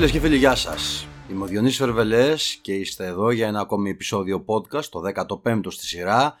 Φίλες και φίλοι, γεια σας. Είμαι ο Διονύσης Φερβελές και είστε εδώ για ένα ακόμη επεισόδιο podcast, το 15ο στη σειρά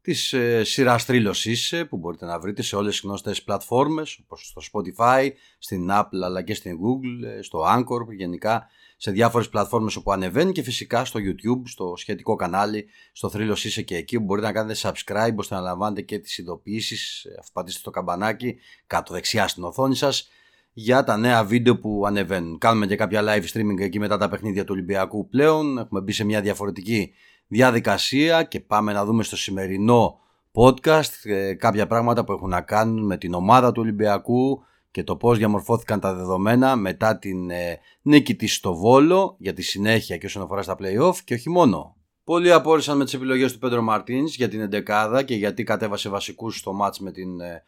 της ε, σειράς τρίλωσης ε, που μπορείτε να βρείτε σε όλες τις γνωστές πλατφόρμες όπως στο Spotify, στην Apple αλλά και στην Google, ε, στο Anchor γενικά σε διάφορες πλατφόρμες όπου ανεβαίνει και φυσικά στο YouTube, στο σχετικό κανάλι, στο θρύλος είσαι και εκεί που μπορείτε να κάνετε subscribe ώστε να λαμβάνετε και τις ειδοποιήσεις, αφού πατήσετε το καμπανάκι κάτω δεξιά στην οθόνη σας για τα νέα βίντεο που ανεβαίνουν. Κάνουμε και κάποια live streaming εκεί μετά τα παιχνίδια του Ολυμπιακού πλέον. Έχουμε μπει σε μια διαφορετική διαδικασία και πάμε να δούμε στο σημερινό podcast ε, κάποια πράγματα που έχουν να κάνουν με την ομάδα του Ολυμπιακού και το πώς διαμορφώθηκαν τα δεδομένα μετά την ε, νίκη της στο Βόλο για τη συνέχεια και όσον αφορά στα play-off και όχι μόνο. Πολλοί απόρρισαν με τις επιλογές του Πέντρο Μαρτίνς για την εντεκάδα και γιατί κατέβασε βασικούς στο μάτς με την ε,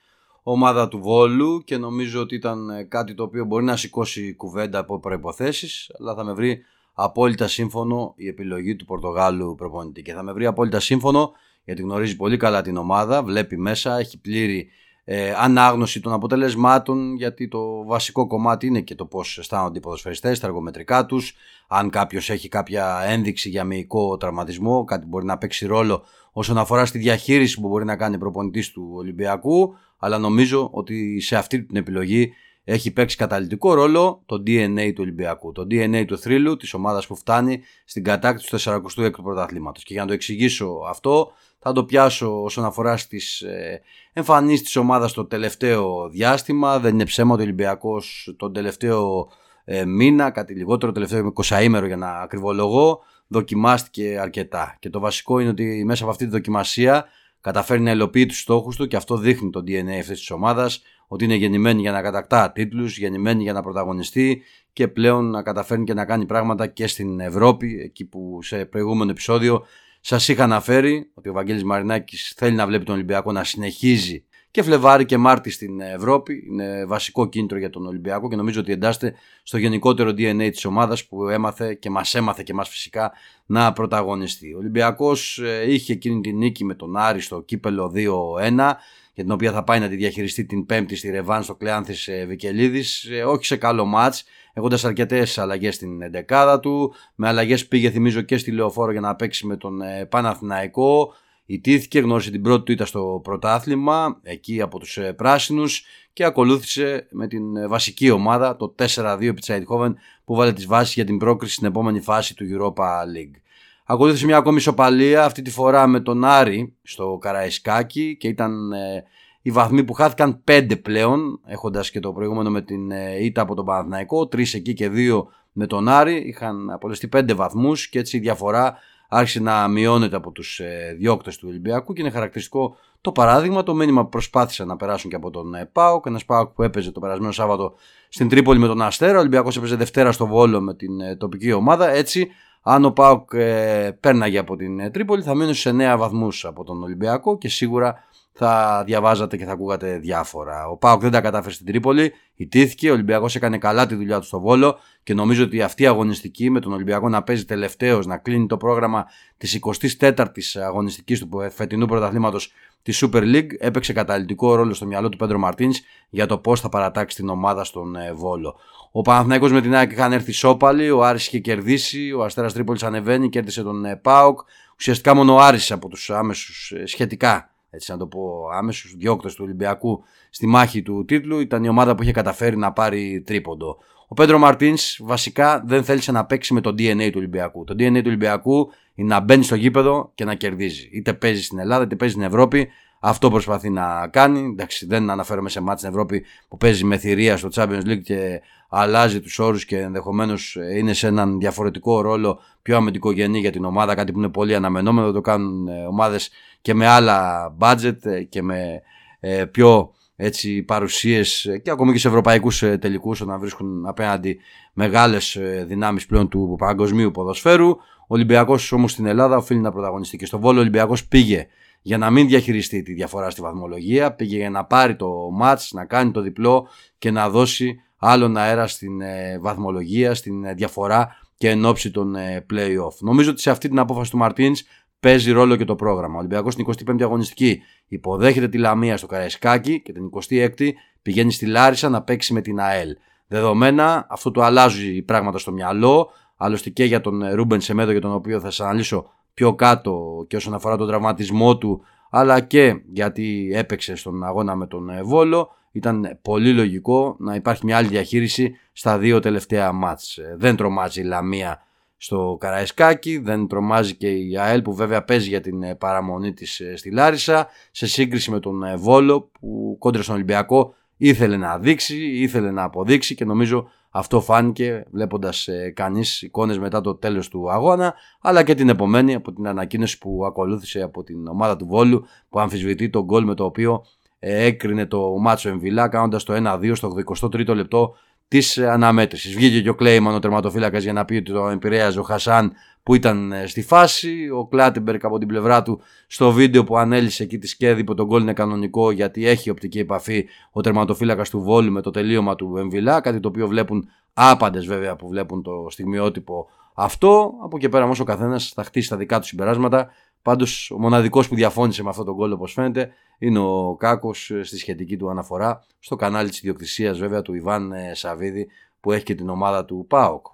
ομάδα του Βόλου και νομίζω ότι ήταν ε, κάτι το οποίο μπορεί να σηκώσει κουβέντα από προϋποθέσεις αλλά θα με βρει απόλυτα σύμφωνο η επιλογή του Πορτογάλου προπονητή. Και θα με βρει απόλυτα σύμφωνο γιατί γνωρίζει πολύ καλά την ομάδα, βλέπει μέσα, έχει πλήρη ε, ανάγνωση των αποτελεσμάτων γιατί το βασικό κομμάτι είναι και το πώς αισθάνονται οι ποδοσφαιριστές, τα εργομετρικά τους αν κάποιος έχει κάποια ένδειξη για μυϊκό τραυματισμό κάτι μπορεί να παίξει ρόλο όσον αφορά στη διαχείριση που μπορεί να κάνει προπονητής του Ολυμπιακού αλλά νομίζω ότι σε αυτή την επιλογή έχει παίξει καταλητικό ρόλο το DNA του Ολυμπιακού, το DNA του θρύλου της ομάδας που φτάνει στην κατάκτηση του 46ου πρωταθλήματος. Και για να το εξηγήσω αυτό θα το πιάσω όσον αφορά στις ε, εμφανίσεις της ομάδας το τελευταίο διάστημα. Δεν είναι ψέμα ότι ο Ολυμπιακός τον τελευταίο ε, μήνα, κάτι λιγότερο, τελευταίο 20 ήμερο για να ακριβολογώ, δοκιμάστηκε αρκετά. Και το βασικό είναι ότι μέσα από αυτή τη δοκιμασία καταφέρει να υλοποιεί τους στόχους του και αυτό δείχνει το DNA αυτής της ομάδας ότι είναι γεννημένη για να κατακτά τίτλους, γεννημένη για να πρωταγωνιστεί και πλέον να καταφέρνει και να κάνει πράγματα και στην Ευρώπη, εκεί που σε προηγούμενο επεισόδιο σας είχα αναφέρει ότι ο Βαγγέλης Μαρινάκης θέλει να βλέπει τον Ολυμπιακό να συνεχίζει και Φλεβάρι και Μάρτι στην Ευρώπη. Είναι βασικό κίνητρο για τον Ολυμπιακό και νομίζω ότι εντάσσεται στο γενικότερο DNA της ομάδας που έμαθε και μας έμαθε και μας φυσικά να πρωταγωνιστεί. Ο Ολυμπιακός ε, είχε εκείνη την νίκη με τον Άρη στο κύπελο 2-1 για την οποία θα πάει να τη διαχειριστεί την Πέμπτη στη Ρεβάν στο Κλεάνθης ε, Βικελίδης. Ε, όχι σε καλό μάτς, έχοντας αρκετές αλλαγές στην εντεκάδα του. Με αλλαγές πήγε θυμίζω και στη Λεωφόρο για να παίξει με τον Παναθηναϊκό. Ιτήθηκε, γνώρισε την πρώτη του ήττα στο πρωτάθλημα, εκεί από τους ε, πράσινους και ακολούθησε με την ε, βασική ομάδα, το 4-2 Πιτσαϊτχόβεν που βάλε τις βάσεις για την πρόκριση στην επόμενη φάση του Europa League. Ακολούθησε μια ακόμη ισοπαλία, αυτή τη φορά με τον Άρη στο Καραϊσκάκι και ήταν ε, οι βαθμοί που χάθηκαν 5 πλέον, έχοντας και το προηγούμενο με την ήττα από τον Παναθηναϊκό, 3 εκεί και 2 με τον Άρη, είχαν απολεστεί 5 βαθμούς και έτσι η διαφορά άρχισε να μειώνεται από τους ε, διώκτες του Ολυμπιακού και είναι χαρακτηριστικό το παράδειγμα, το μήνυμα που προσπάθησαν να περάσουν και από τον ε, ΠΑΟΚ, ένας ΠΑΟΚ που έπαιζε το περασμένο Σάββατο στην Τρίπολη με τον Αστέρα, ο Ολυμπιακός έπαιζε Δευτέρα στο Βόλο με την ε, τοπική ομάδα, έτσι αν ο ΠΑΟΚ ε, πέρναγε από την ε, Τρίπολη θα μείνει σε 9 βαθμούς από τον Ολυμπιακό και σίγουρα θα διαβάζατε και θα ακούγατε διάφορα. Ο Πάοκ δεν τα κατάφερε στην Τρίπολη, ιτήθηκε. Ο Ολυμπιακός έκανε καλά τη δουλειά του στο Βόλο και νομίζω ότι αυτή η αγωνιστική με τον Ολυμπιακό να παίζει τελευταίος, να κλείνει το πρόγραμμα της 24η αγωνιστικής του φετινού πρωταθλήματος της Super League έπαιξε καταλητικό ρόλο στο μυαλό του Πέντρο Μαρτίνς για το πώς θα παρατάξει την ομάδα στον ε, Βόλο. Ο Παναθηναϊκός με την ΑΕΚ είχαν έρθει σόπαλοι, ο Άρης είχε κερδίσει, ο Αστέρας Τρίπολης ανεβαίνει, κέρδισε τον ε, Πάοκ. Ουσιαστικά μόνο ο Άρης από τους άμεσους ε, σχετικά έτσι να το πω, άμεσους διώκτες του Ολυμπιακού στη μάχη του τίτλου ήταν η ομάδα που είχε καταφέρει να πάρει τρίποντο. Ο Πέντρο Μαρτίνς βασικά δεν θέλησε να παίξει με το DNA του Ολυμπιακού. Το DNA του Ολυμπιακού είναι να μπαίνει στο γήπεδο και να κερδίζει. Είτε παίζει στην Ελλάδα είτε παίζει στην Ευρώπη. Αυτό προσπαθεί να κάνει. Εντάξει, δεν αναφέρομαι σε μάτς στην Ευρώπη που παίζει με θηρία στο Champions League και αλλάζει τους όρους και ενδεχομένως είναι σε έναν διαφορετικό ρόλο πιο αμυντικογενή για την ομάδα. Κάτι που είναι πολύ αναμενόμενο. Το κάνουν ε, ομάδες και με άλλα budget ε, και με ε, πιο έτσι, παρουσίες και ακόμη και σε ευρωπαϊκούς τελικούς όταν βρίσκουν απέναντι μεγάλες δυνάμεις πλέον του παγκοσμίου ποδοσφαίρου. Ο Ολυμπιακός όμως στην Ελλάδα οφείλει να πρωταγωνιστεί και στο Βόλο ο Ολυμπιακός πήγε για να μην διαχειριστεί τη διαφορά στη βαθμολογία, πήγε για να πάρει το μάτς, να κάνει το διπλό και να δώσει άλλον αέρα στην ε, βαθμολογία, στην ε, διαφορά και εν ώψη των ε, play-off. Νομίζω ότι σε αυτή την απόφαση του Μαρτίνς παίζει ρόλο και το πρόγραμμα. Ο Ολυμπιακός στην 25η αγωνιστική υποδέχεται τη Λαμία στο Καραϊσκάκι και την 26η πηγαίνει στη Λάρισα να παίξει με την ΑΕΛ. δεδομένα. Αυτό του αλλάζει πράγματα στο μυαλό. Άλλωστε και για τον Ρούμπεν Σεμέδο, για τον οποίο θα σας αναλύσω πιο κάτω και όσον αφορά τον τραυματισμό του, αλλά και γιατί έπαιξε στον αγώνα με τον Βόλο. Ήταν πολύ λογικό να υπάρχει μια άλλη διαχείριση στα δύο τελευταία μάτς. Δεν τρομάζει η Λαμία στο Καραϊσκάκι, δεν τρομάζει και η ΑΕΛ που βέβαια παίζει για την ε, παραμονή της ε, στη Λάρισα σε σύγκριση με τον ε, Βόλο που κόντρα στον Ολυμπιακό ήθελε να δείξει, ήθελε να αποδείξει και νομίζω αυτό φάνηκε βλέποντας κανείς εικόνες μετά το τέλος του αγώνα αλλά και την επομένη από την ανακοίνωση που ακολούθησε από την ομάδα του Βόλου που αμφισβητεί τον γκολ με το οποίο έκρινε το μάτσο Εμβιλά κάνοντας το 1-2 στο 23ο λεπτό της αναμέτρησης. Βγήκε και ο Κλέιμαν ο τερματοφύλακας για να πει ότι το επηρέαζε ο Χασάν που ήταν ε, στη φάση. Ο Κλάτεμπερκ από την πλευρά του στο βίντεο που ανέλησε εκεί τη σκέδη που τον γκολ είναι κανονικό γιατί έχει οπτική επαφή ο τερματοφύλακας του Βόλου με το τελείωμα του Εμβιλά. Κάτι το οποίο βλέπουν άπαντες βέβαια που βλέπουν το στιγμιότυπο αυτό. Από εκεί πέρα όμως ο καθένας θα χτίσει τα δικά του συμπεράσματα. Πάντως, ο μοναδικός που διαφώνησε με αυτόν τον γκολ, όπω φαίνεται, είναι ο Κάκος ε, στη σχετική του αναφορά στο κανάλι της ιδιοκτησίας βέβαια του Ιβάν ε, Σαββίδη που έχει και την ομάδα του ΠΑΟΚ.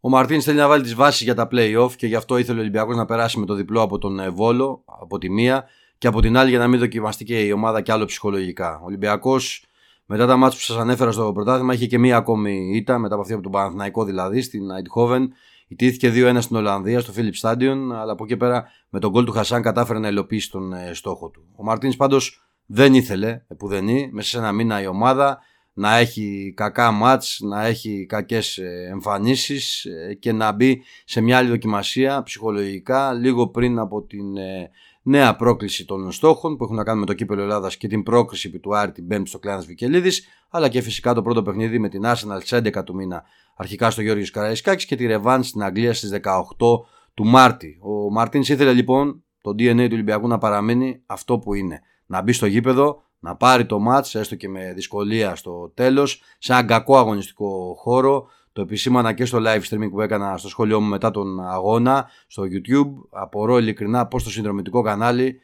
Ο Μαρτίνς θέλει να βάλει τις βάσεις για τα playoff και γι' αυτό ήθελε ο Ολυμπιακός να περάσει με το διπλό από τον ε, Βόλο, από τη μία, και από την άλλη για να μην δοκιμαστεί και η ομάδα κι άλλο ψυχολογικά. Ο Ολυμπιακός μετά τα μάτια που σας ανέφερα στο πρωτάθλημα είχε και μία ακόμη ήττα, μετά από αυτή από τον Παναθηναϊκό δηλαδή, στην Αιτχόβεν. Ιτήθηκε 2-1 στην Ολλανδία, στο Philip Stadion, αλλά από εκεί πέρα με τον γκολ του Χασάν κατάφερε να υλοποιήσει τον ε, στόχο του. Ο Μαρτίνς πάντως δεν ήθελε, επουδενή, μέσα σε ένα μήνα η ομάδα να έχει κακά μάτς, να έχει κακές ε, εμφανίσεις ε, και να μπει σε μια άλλη δοκιμασία ψυχολογικά λίγο πριν από την νέα πρόκληση των στόχων που έχουν να κάνουν με το κύπελο Ελλάδας και την πρόκληση του Άρη την Πέμπτη στο Κλάνο Βικελίδης, αλλά και φυσικά το πρώτο παιχνίδι με την Arsenal στι 11 του μήνα αρχικά στο Γιώργο Καραϊσκάκης και τη Ρεβάνς στην Αγγλία στις 18 του Μάρτη. Ο Μαρτίνς ήθελε λοιπόν το DNA του Ολυμπιακού να παραμείνει αυτό που είναι. Να μπει στο γήπεδο, να πάρει το μάτς έστω και με δυσκολία στο τέλος σε έναν κακό αγωνιστικό χώρο το επισήμανα και στο live streaming που έκανα στο σχολείο μου μετά τον αγώνα στο YouTube. Απορώ ειλικρινά πώς το συνδρομητικό κανάλι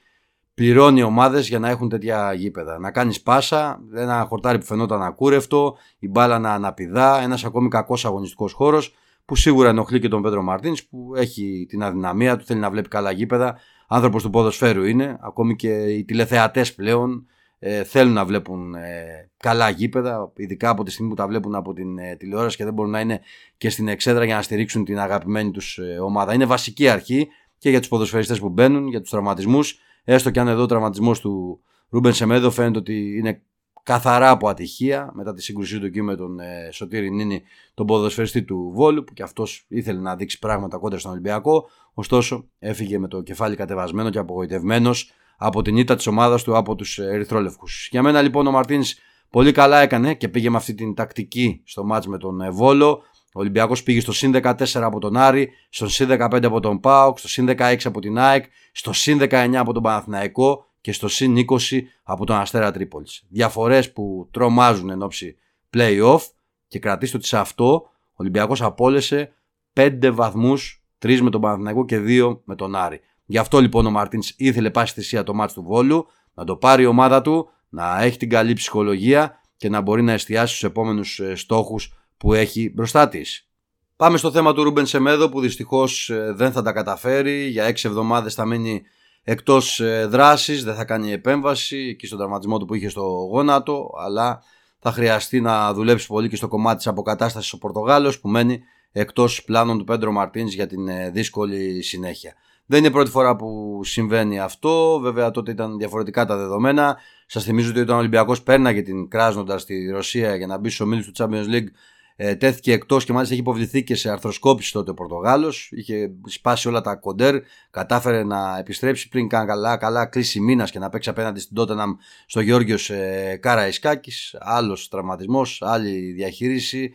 πληρώνει ομάδες για να έχουν τέτοια γήπεδα. Να κάνεις πάσα, ένα χορτάρι που φαινόταν ακούρευτο, η μπάλα να αναπηδά, ένας ακόμη κακός αγωνιστικός χώρος που σίγουρα ενοχλεί και τον Πέτρο Μαρτίνς που έχει την αδυναμία του, θέλει να βλέπει καλά γήπεδα. Άνθρωπος του ποδοσφαίρου είναι, ακόμη και οι τηλεθεατές πλέον ε, θέλουν να βλέπουν ε, καλά γήπεδα, ειδικά από τη στιγμή που τα βλέπουν από την ε, τηλεόραση και δεν μπορούν να είναι και στην εξέδρα για να στηρίξουν την αγαπημένη τους ε, ομάδα. Είναι βασική αρχή και για τους ποδοσφαιριστές που μπαίνουν, για τους τραυματισμούς, έστω και αν εδώ ο τραυματισμός του Ρούμπεν Σεμέδο φαίνεται ότι είναι καθαρά από ατυχία μετά τη σύγκρουσή του εκεί με τον ε, Σωτήρη Νίνη, τον ποδοσφαιριστή του Βόλου, που και αυτός ήθελε να δείξει πράγματα κόντρα στον Ολυμπιακό. Ωστόσο, έφυγε με το κεφάλι κατεβασμένο και απογοητευμένος από την ήττα της ομάδας του από τους Ερυθρόλευκους. Για μένα λοιπόν ο Μαρτίνς πολύ καλά έκανε και πήγε με αυτή την τακτική στο μάτς με τον ε, Βόλο. Ο Ολυμπιακός πήγε στο συν 14 από τον Άρη, στο συν 15 από τον ΠΑΟΚ, στο συν 16 από την ΑΕΚ, στο συν 19 από τον Παναθηναϊκό και στο συν 20 από τον Αστέρα Τρίπολης. Διαφορές που τρομάζουν εν ώψη play-off και κρατήστε ότι σε αυτό ο Ολυμπιακός απόλυσε 5 βαθμούς, 3 με τον Παναθηναϊκό και 2 με τον Άρη. Γι' αυτό λοιπόν ο Μαρτίνς ήθελε πάση θυσία το μάτι του Βόλου, να το πάρει η ομάδα του, να έχει την καλή ψυχολογία και να μπορεί να εστιάσει στους επόμενους ε, στόχους που έχει μπροστά της. Πάμε στο θέμα του Ρούμπεν Σεμέδο που δυστυχώς ε, δεν θα τα καταφέρει. Για 6 εβδομάδες θα μείνει εκτός ε, δράσης, δεν θα κάνει επέμβαση εκεί στον τραυματισμό του που είχε στο γόνατο, αλλά θα χρειαστεί να δουλέψει πολύ και στο κομμάτι της αποκατάστασης ο Πορτογάλος που μένει εκτός πλάνων του Πέντρο Μαρτίνς για την δύσκολη συνέχεια. Δεν είναι η πρώτη φορά που συμβαίνει αυτό. Βέβαια τότε ήταν διαφορετικά τα δεδομένα. Σας θυμίζω ότι όταν ο Ολυμπιακός πέρναγε την κράζοντα στη Ρωσία για να μπει στους ομίλους του Champions League, ε, τέθηκε εκτός και μάλιστα έχει υποβληθεί και σε αρθροσκόπηση τότε ο Πορτογάλος. Είχε σπάσει όλα τα κοντέρ. Κατάφερε να επιστρέψει πριν καν καλά, καλά κλείσει μήνας και να παίξει απέναντι στην Τότεναμ στο Γιώργιο ε, Κάρα Ισκάκη. Άλλος τραυματισμός, άλλη διαχείριση.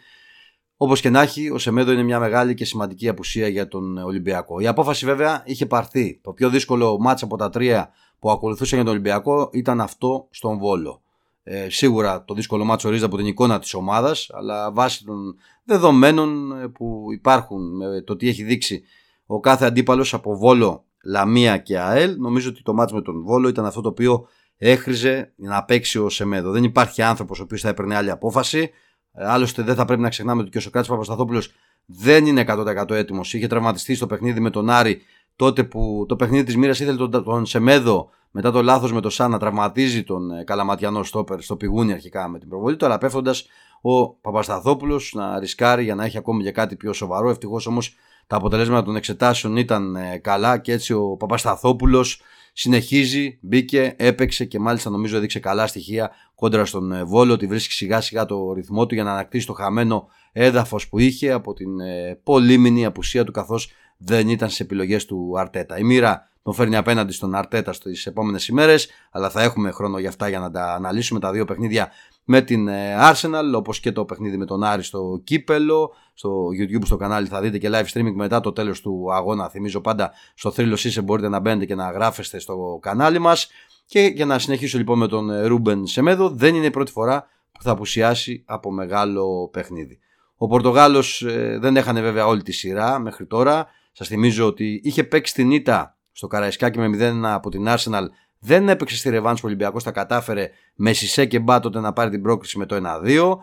Όπως και να έχει, ο Σεμέδο είναι μια μεγάλη και σημαντική απουσία για τον Ολυμπιακό. Η απόφαση βέβαια είχε πάρθει. Το πιο δύσκολο μάτσα από τα τρία που ακολουθούσε για τον Ολυμπιακό ήταν αυτό στον Βόλο. Ε, σίγουρα το δύσκολο μάτσο ορίζεται από την εικόνα της ομάδας, αλλά βάσει των δεδομένων ε, που υπάρχουν με το τι έχει δείξει ο κάθε αντίπαλος από Βόλο, Λαμία και ΑΕΛ, νομίζω ότι το μάτσο με τον Βόλο ήταν αυτό το οποίο έχριζε να παίξει ο Σεμέδο. Δεν υπάρχει άνθρωπος ο οποίος θα έπαιρνε άλλη απόφαση. Άλλωστε δεν θα πρέπει να ξεχνάμε ότι και ο Σοκράτης Παπασταθόπουλος δεν είναι 100% έτοιμος. Είχε τραυματιστεί στο παιχνίδι με τον Άρη τότε που το παιχνίδι της μοίρας ήθελε τον, τον Σεμέδο μετά το λάθος με τον Σαν να τραυματίζει τον ε, Καλαματιανό Στόπερ στο πηγούνι αρχικά με την προβολή του, αλλά πέφτοντας ο Παπασταθόπουλος να ρισκάρει για να έχει ακόμη και κάτι πιο σοβαρό. Ευτυχώς όμως τα αποτελέσματα των εξετάσεων ήταν ε, καλά και έτσι ο Παπασταθόπουλος συνεχίζει, μπήκε, έπαιξε και μάλιστα νομίζω έδειξε καλά στοιχεία κόντρα στον ε, Βόλο ότι βρίσκει σιγά σιγά το ρυθμό του για να ανακτήσει το χαμένο έδαφος που είχε από την ε, πολύμηνη απουσία του καθώς δεν ήταν σε επιλογές του Αρτέτα. Η μοίρα τον φέρνει απέναντι στον Αρτέτα στις επόμενες ημέρες αλλά θα έχουμε χρόνο για αυτά για να τα αναλύσουμε τα δύο παιχνίδια με την ε, Arsenal όπως και το παιχνίδι με τον Άρη στο Κύπελο στο YouTube στο κανάλι θα δείτε και live streaming μετά το τέλος του αγώνα θυμίζω πάντα στο Thrill Season μπορείτε να μπαίνετε και να γράφεστε στο κανάλι μας και για να συνεχίσω λοιπόν με τον Ρούμπεν Σεμέδο δεν είναι η πρώτη φορά που θα απουσιάσει από μεγάλο παιχνίδι. Ο Πορτογάλος ε, δεν έχανε βέβαια όλη τη σειρά μέχρι τώρα. Σας θυμίζω ότι είχε παίξει την ήττα στο Καραϊσκάκι με 0 από την Arsenal δεν έπαιξε στη Ρεβάνς που ο Ολυμπιακός τα κατάφερε με Σισέ και Μπά τότε να πάρει την πρόκριση με το 1-2.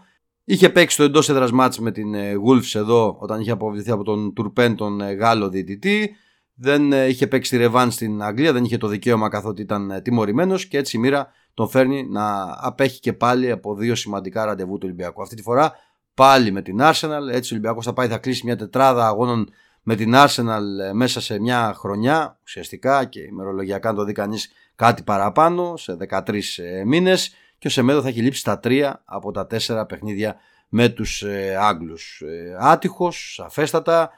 Είχε παίξει το εντός έδρας μάτς με την ε, Wolves εδώ όταν είχε αποβληθεί από τον Τουρπέν τον ε, Γάλλο διαιτητή. Δεν ε, είχε παίξει τη Ρεβάν στην Αγγλία, δεν είχε το δικαίωμα καθότι ήταν τιμωρημένος και έτσι η μοίρα τον φέρνει να απέχει και πάλι από δύο σημαντικά ραντεβού του Ολυμπιακού. Αυτή τη φορά πάλι με την Arsenal. Έτσι ο Ολυμπιακός θα πάει, θα κλείσει μια τετράδα αγώνων με την Arsenal μέσα σε μια χρονιά ουσιαστικά και ημερολογιακά αν το δει κανείς κάτι παραπάνω σε 13 ε, μήνες και ο Σεμέδο θα έχει λείψει τα τρία από τα τέσσερα παιχνίδια με τους ε, Άγγλους. Ε, άτυχος, σαφέστατα,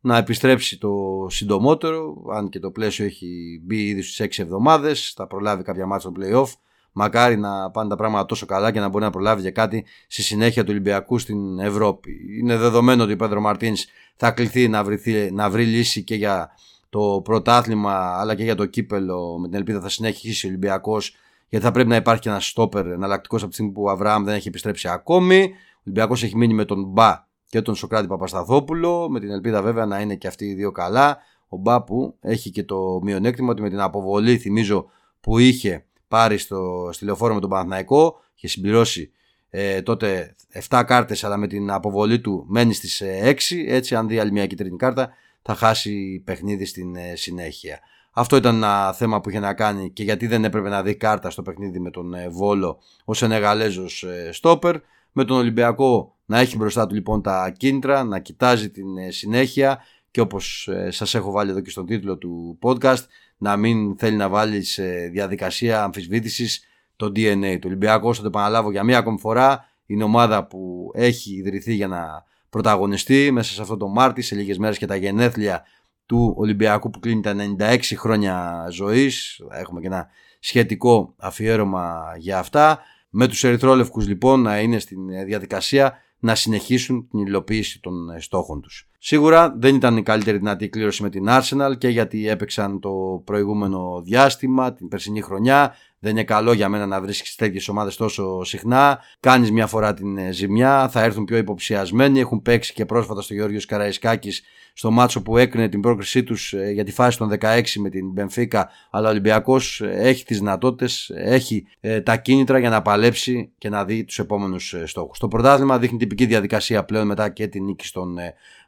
να επιστρέψει το συντομότερο, αν και το πλαίσιο έχει μπει ήδη στις 6 εβδομάδες, θα προλάβει κάποια μάτια στο play-off. Μακάρι να πάνε τα πράγματα τόσο καλά και να μπορεί να προλάβει και κάτι στη συνέχεια του Ολυμπιακού στην Ευρώπη. Είναι δεδομένο ότι ο Πέντρο Μαρτίνς θα κληθεί να, να βρει λύση και για το πρωτάθλημα αλλά και για το κύπελο με την ελπίδα θα συνεχίσει ο Ολυμπιακός γιατί θα πρέπει να υπάρχει και ένας στόπερ εναλλακτικός από τη στιγμή που ο Αβραάμ δεν έχει επιστρέψει ακόμη. Ο Ολυμπιακός έχει μείνει με τον Μπα και τον Σοκράτη Παπασταθόπουλο με την ελπίδα βέβαια να είναι και αυτοί οι δύο καλά. Ο Μπα που έχει και το μειονέκτημα ότι με την αποβολή θυμίζω που είχε πάρει στο, στη λεωφόρο με τον Παναθναϊκό είχε συμπληρώσει ε, τότε 7 κάρτες αλλά με την αποβολή του μένει στις 6 ε, έτσι αν δει άλλη μια κίτρινη κάρτα θα χάσει παιχνίδι στην ε, συνέχεια. Αυτό ήταν ένα θέμα που είχε να κάνει και γιατί δεν έπρεπε να δει κάρτα στο παιχνίδι με τον ε, Βόλο ο Σενεγαλέζος ε, στόπερ. Με τον Ολυμπιακό να έχει μπροστά του λοιπόν τα κίνητρα, να κοιτάζει την συνέχεια και όπως σας έχω βάλει εδώ και στον τίτλο του podcast να μην θέλει να βάλει σε διαδικασία αμφισβήτησης το DNA του. Ολυμπιακός, θα το επαναλάβω για μία ακόμη φορά, είναι ομάδα που έχει ιδρυθεί για να πρωταγωνιστεί μέσα σε αυτό το Μάρτι, σε λίγες μέρες και τα γενέθλια του Ολυμπιακού που κλείνει τα 96 χρόνια ζωής. Έχουμε και ένα σχετικό αφιέρωμα για αυτά. Με τους ερυθρόλευκους λοιπόν να είναι στην διαδικασία να συνεχίσουν την υλοποίηση των στόχων τους. Σίγουρα δεν ήταν η καλύτερη δυνατή κλήρωση με την Arsenal και γιατί έπαιξαν το προηγούμενο διάστημα, την περσινή χρονιά. Δεν είναι καλό για μένα να βρίσκεις τέτοιες ομάδες τόσο συχνά. Κάνεις μια φορά την ε, ζημιά, θα έρθουν πιο υποψιασμένοι. Έχουν παίξει και πρόσφατα στο Γεώργιος Καραϊσκάκης στο μάτσο που έκρινε την πρόκρισή τους ε, για τη φάση των 16 με την Μπενφίκα. Αλλά ο Ολυμπιακός ε, έχει τις δυνατότητες, έχει τα κίνητρα για να παλέψει και να δει τους επόμενους στόχους. Το πρωτάθλημα δείχνει τυπική διαδικασία πλέον μετά και την νίκη στον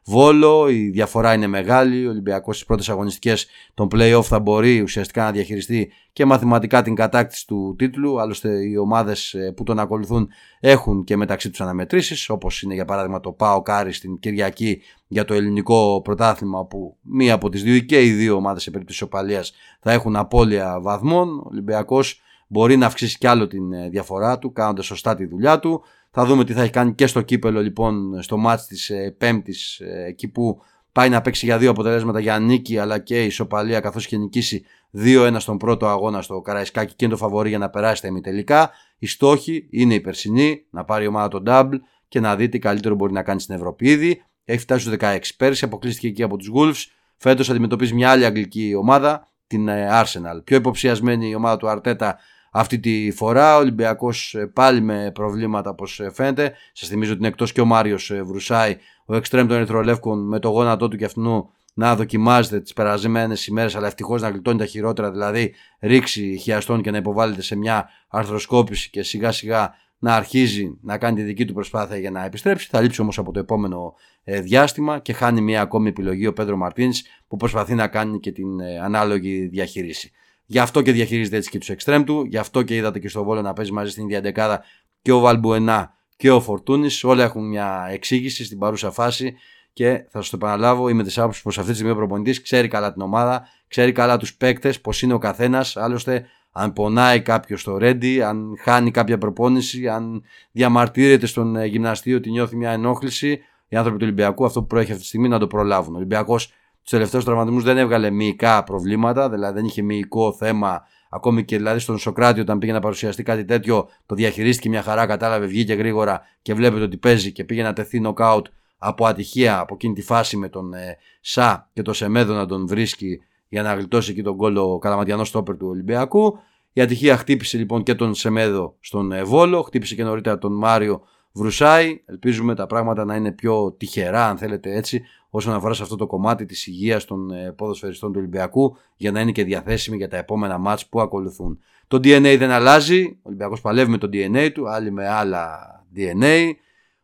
Βόλο. Η διαφορά είναι μεγάλη. Ο Ολυμπιακός στις πρώτες αγωνιστικές των playoff θα μπορεί ουσιαστικά να διαχειριστεί και μαθηματικά την κατάκτηση του τίτλου. Άλλωστε, οι ομάδες ε, που τον ακολουθούν έχουν και μεταξύ τους αναμετρήσεις, όπως είναι για παράδειγμα το ΠΑΟΚ Άρης την Κυριακή για το ελληνικό πρωτάθλημα, που μία από τις δύο και οι δύο ομάδες σε περίπτωση ισοπαλία θα έχουν απώλεια βαθμών. Ο Ολυμπιακός μπορεί να αυξήσει κι άλλο την ε, διαφορά του, κάνοντας σωστά τη δουλειά του. Θα δούμε τι θα έχει κάνει και στο κύπελο λοιπόν στο μάτς της ε, Πέμπτης εκεί που πάει να παίξει για δύο αποτελέσματα για νίκη αλλά και ισοπαλία καθώς και νικήσει 2-1 στον πρώτο αγώνα στο Καραϊσκάκι και είναι το φαβορή για να περάσει τα ημιτελικά. Οι στόχοι είναι η περσινή, να πάρει η ομάδα τον double και να δει τι καλύτερο μπορεί να κάνει στην Ευρώπη. Ήδη έχει φτάσει στους 16. Πέρσι αποκλείστηκε εκεί από τους Wolves. Φέτος αντιμετωπίζει μια άλλη αγγλική ομάδα, την ε, Arsenal. Πιο υποψιασμένη η ομάδα του Αρτέτα αυτή τη φορά. Ο Ολυμπιακός ε, πάλι με προβλήματα όπως ε, φαίνεται. Σας θυμίζω ότι είναι εκτός και ο Μάριος Βρουσάη, ο εξτρέμ των Ερυθρολεύκων με το γόνατό του και αυτού να δοκιμάζεται τις περασμένες ημέρες, αλλά ευτυχώς να γλιτώνει τα χειρότερα, δηλαδή ρίξει χιαστών και να υποβάλλεται σε μια αρθροσκόπηση και σιγά σιγά να αρχίζει να κάνει τη δική του προσπάθεια για να επιστρέψει. Θα λείψει όμως από το επόμενο ε, διάστημα και χάνει μια ακόμη επιλογή ο Πέντρο Μαρτίν που προσπαθεί να κάνει και την ε, ανάλογη διαχείριση. Γι' αυτό και διαχειρίζεται έτσι και τους εξτρέμ του, γι' αυτό και είδατε και στο Βόλο να παίζει μαζί στην ίδια δεκάδα και ο Βαλμπουενά και ο Φορτούνης. Όλα έχουν μια εξήγηση στην παρούσα φάση και θα σας το επαναλάβω, είμαι της άποψης πως αυτή τη στιγμή ο προπονητής ξέρει καλά την ομάδα, ξέρει καλά τους παίκτες, πώ είναι ο καθένας. Άλλωστε, αν πονάει κάποιος στο ρέντι, αν χάνει κάποια προπόνηση, αν διαμαρτύρεται στον ε, γυμναστή ότι νιώθει μια ενόχληση, οι άνθρωποι του Ολυμπιακού αυτό που προέχει αυτή τη στιγμή να το προλάβουν. Ο Ολυμπιακός τους τελευταίους τραυματισμούς δεν έβγαλε μυϊκά προβλήματα, δηλαδή δεν είχε μυϊκό θέμα. Ακόμη και δηλαδή στον Σοκράτη, όταν πήγε να παρουσιαστεί κάτι τέτοιο, το διαχειρίστηκε μια χαρά, κατάλαβε, βγήκε γρήγορα και βλέπετε ότι παίζει και πήγε να τεθεί νοκάουτ από ατυχία από εκείνη τη φάση με τον ε, Σα και τον Σεμέδο να τον βρίσκει για να γλιτώσει εκεί τον κόλλο καλαματιανό στόπερ του Ολυμπιακού. Η ατυχία χτύπησε λοιπόν και τον Σεμέδο στον ε, Βόλο, χτύπησε και νωρίτερα τον Μάριο Βρουσάη. Ελπίζουμε τα πράγματα να είναι πιο τυχερά, αν θέλετε έτσι, όσον αφορά σε αυτό το κομμάτι της υγείας των ε, ποδοσφαιριστών του Ολυμπιακού, για να είναι και διαθέσιμοι για τα επόμενα μάτς που ακολουθούν. Το DNA δεν αλλάζει. Ο Ολυμπιακός παλεύει με το DNA του, άλλοι με άλλα DNA.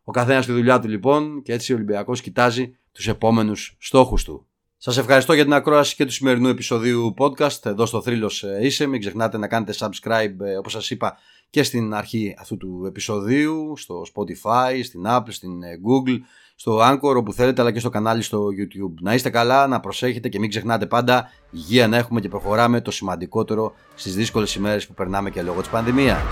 Ο καθένας στη δουλειά του λοιπόν και έτσι ο Ολυμπιακός κοιτάζει τους επόμενους στόχους του. Σας ευχαριστώ για την ακρόαση και του σημερινού επεισοδίου podcast. Εδώ στο Θρύλος ε, είσαι. Μην ξεχνάτε να κάνετε subscribe, ε, όπως σας είπα, και στην αρχή αυτού του επεισοδίου, στο Spotify, στην Apple, στην ε, Google, στο Anchor, όπου θέλετε, αλλά και στο κανάλι στο YouTube. Να είστε καλά, να προσέχετε και μην ξεχνάτε πάντα υγεία να έχουμε και προχωράμε το σημαντικότερο στις δύσκολες ημέρες που περνάμε και λόγω της πανδημίας.